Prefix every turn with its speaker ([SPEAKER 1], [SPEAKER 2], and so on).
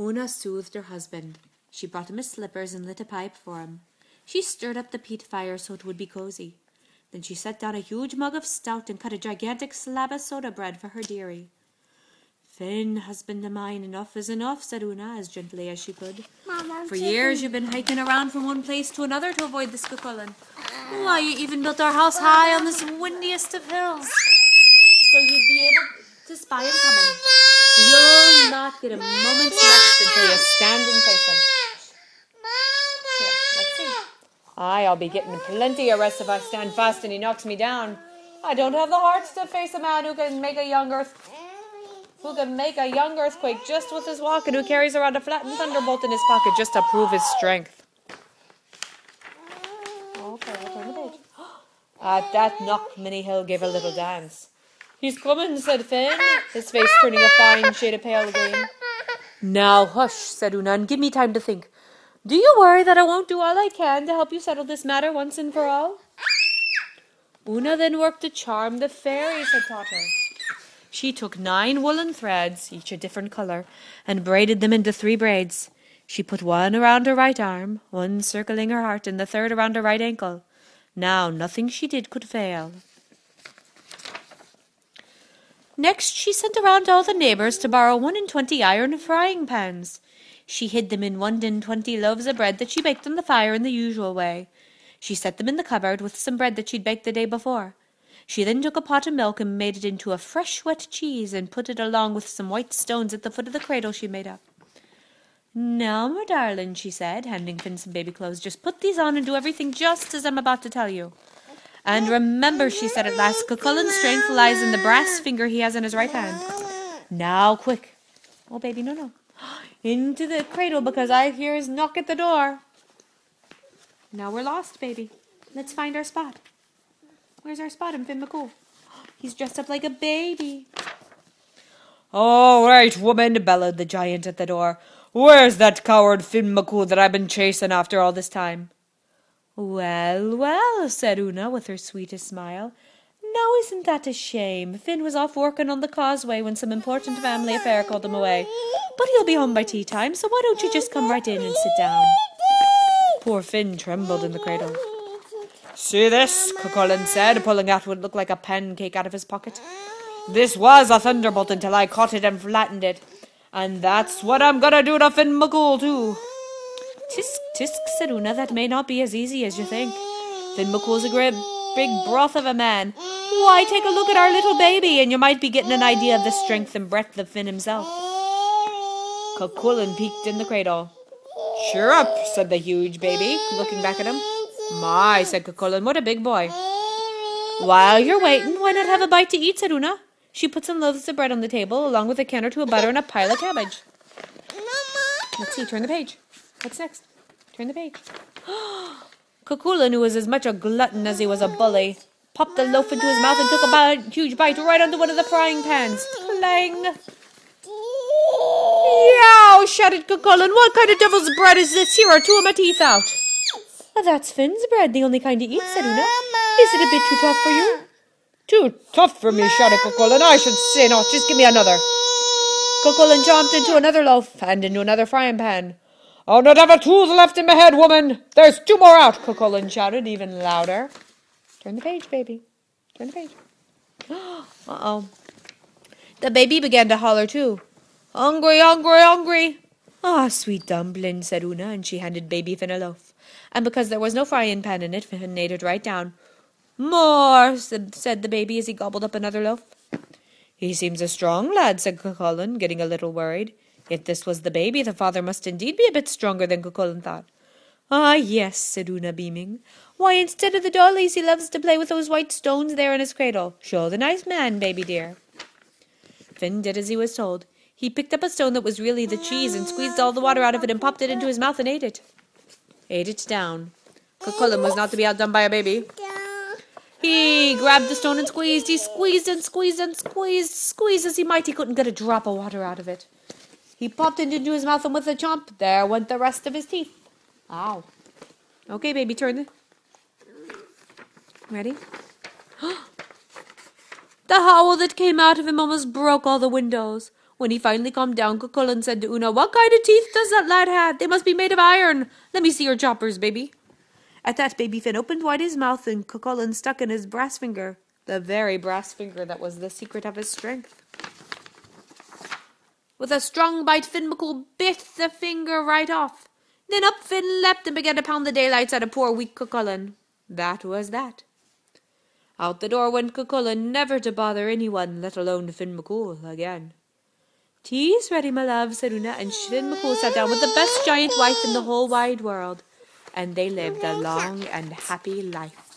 [SPEAKER 1] Una soothed her husband. She brought him his slippers and lit a pipe for him. She stirred up the peat fire so it would be cosy. Then she set down a huge mug of stout and cut a gigantic slab of soda bread for her dearie. Fin, husband of mine, enough is enough, said Una as gently as she could. For years you've been hiking around from one place to another to avoid the Cucullin. Why, you even built our house high on this windiest of hills. So you'd be able to spy him coming. You'll not get a moment's rest until you stand and face him. Here, let's see. Aye, I'll be getting plenty of rest if I stand fast and he knocks me down. I don't have the heart to face a man who can make a young earth who can make a young earthquake just with his walk and who carries around a flattened thunderbolt in his pocket just to prove his strength. Okay, I'll turn the page. At that knock, Minnie Hill gave a little dance. He's coming, said Fin, his face turning a fine shade of pale green. Now hush, said Una, and give me time to think. Do you worry that I won't do all I can to help you settle this matter once and for all? Una then worked a charm the fairies had taught her. She took nine woolen threads, each a different colour, and braided them into three braids. She put one around her right arm, one circling her heart, and the third around her right ankle. Now nothing she did could fail. Next, she sent around all the neighbours to borrow one and twenty iron frying pans. She hid them in one and twenty loaves of bread that she baked on the fire in the usual way. She set them in the cupboard with some bread that she'd baked the day before. She then took a pot of milk and made it into a fresh wet cheese and put it along with some white stones at the foot of the cradle she made up. Now, my darling, she said, handing Fin some baby clothes, just put these on and do everything just as I'm about to tell you. And remember, she said at last, Cucullin's strength lies in the brass finger he has in his right hand. Now, quick. Oh, baby, no, no. Into the cradle because I hear his knock at the door. Now we're lost, baby. Let's find our spot. Where's our spot in Fin M'Coul? He's dressed up like a baby.
[SPEAKER 2] All right, woman, bellowed the giant at the door. Where's that coward Fin M'Coul that I've been chasing after all this time?
[SPEAKER 1] Well, well, said Una with her sweetest smile. Now isn't that a shame? Fin was off working on the causeway when some important family affair called him away. But he'll be home by tea time, so why don't you just come right in and sit down? Poor Fin trembled in the cradle.
[SPEAKER 2] See this? Cucullin said, pulling out what looked like a pancake out of his pocket. This was a thunderbolt until I caught it and flattened it. And that's what I'm gonna do to Fin M'Coul, too.
[SPEAKER 1] Tisk, tisk, said Una, that may not be as easy as you think. Fin M'Coul's a great big broth of a man. Why, take a look at our little baby, and you might be getting an idea of the strength and breadth of Fin himself.
[SPEAKER 2] Cucullin peeked in the cradle. Cheer up, said the huge baby, looking back at him. My, said Cucullin, what a big boy.
[SPEAKER 1] While you're waiting, why not have a bite to eat, said Una. She put some loaves of bread on the table, along with a can or two of butter and a pile of cabbage. Let's see, turn the page. What's next? Turn the page. Cucullin, who was as much a glutton as he was a bully, popped the loaf into his mouth and took a bite, huge bite right onto one of the frying pans. Clang!
[SPEAKER 2] Yow! shouted Cucullin. What kind of devil's bread is this? Here are two of my teeth out.
[SPEAKER 1] That's Fin's bread, the only kind he eats, said Una. Is it a bit too tough for you?
[SPEAKER 2] Too tough for me, shouted Cucullin. I should say not. Just give me another.
[SPEAKER 1] Cucullin jumped into another loaf and into another frying pan.
[SPEAKER 2] I'll not a tooth left in my head, woman. There's two more out, Cucullin shouted even louder.
[SPEAKER 1] Turn the page, baby. Turn the page. Uh-oh. The baby began to holler too. Hungry, hungry, hungry. Ah, sweet dumpling, said Una, and she handed baby Fin a loaf. And because there was no frying pan in it, Fin ate it right down. More, said, said the baby as he gobbled up another loaf. He seems a strong lad, said Cucullin, getting a little worried. If this was the baby, the father must indeed be a bit stronger than Cucullin thought. Ah, yes, said Una, beaming. Why, instead of the dollies, he loves to play with those white stones there in his cradle. Show the nice man, baby dear. Fin did as he was told. He picked up a stone that was really the cheese and squeezed all the water out of it and popped it into his mouth and ate it. Ate it down. Cucullin was not to be outdone by a baby. He grabbed the stone and squeezed. He squeezed and squeezed and squeezed, squeezed as he might. He couldn't get a drop of water out of it. He popped it into his mouth, and with a chomp, there went the rest of his teeth. Ow. Okay, baby, turn. Ready? the howl that came out of him almost broke all the windows. When he finally calmed down, Cucullin said to Una, What kind of teeth does that lad have? They must be made of iron. Let me see your choppers, baby. At that, Baby Fin opened wide his mouth and Cucullin stuck in his brass finger, the very brass finger that was the secret of his strength. With a strong bite, Fin M'Coul bit the finger right off. Then up Fin leapt and began to pound the daylights out of poor weak Cucullin. That was that. Out the door went Cucullin, never to bother anyone, let alone Fin M'Coul, again. Tea's ready, my love, said Una, and Fin M'Coul sat down with the best giant wife in the whole wide world, and they lived a long and happy life.